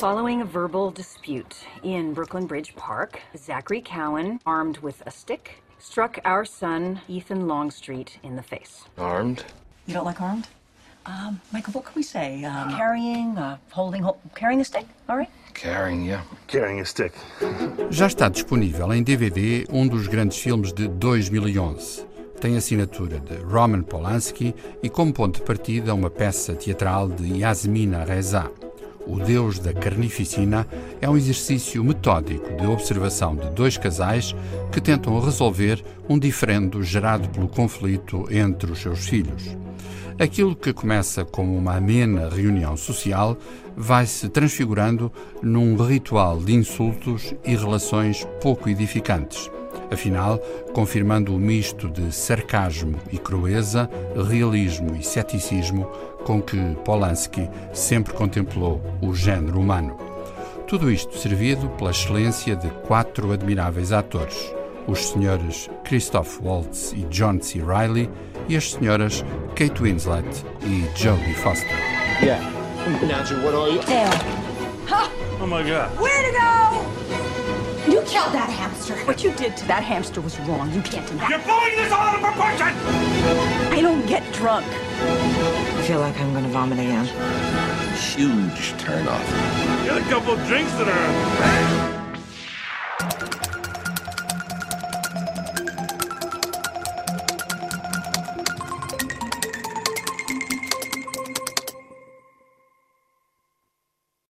Following a verbal dispute in Brooklyn Bridge Park, Zachary Cowan, armed with a stick, struck our son, Ethan Longstreet, in the face. Armed? You don't like armed? Um, Michael, what can we say? Um, carrying, uh, holding, ho carrying a stick, all right? Carrying, yeah. Carrying a stick. Já está disponível em DVD um dos grandes filmes de 2011. Tem assinatura de Roman Polanski e como ponto de partida uma peça teatral de Yasmina Reza. O Deus da Carnificina é um exercício metódico de observação de dois casais que tentam resolver um diferendo gerado pelo conflito entre os seus filhos. Aquilo que começa como uma amena reunião social vai se transfigurando num ritual de insultos e relações pouco edificantes. Afinal, confirmando o misto de sarcasmo e crueza, realismo e ceticismo com que Polanski sempre contemplou o género humano. Tudo isto servido pela excelência de quatro admiráveis atores: os senhores Christoph Waltz e John C. Reilly e as senhoras Kate Winslet e Jodie Foster. Yeah. Nancy, what are you? Dale. Oh my god. Where to go? You killed that hamster. What you did to that hamster was wrong. You can't deny. You're blowing this all out of proportion! I don't get drunk. I feel like I'm gonna vomit again. Huge turn off. Get a couple drinks that are.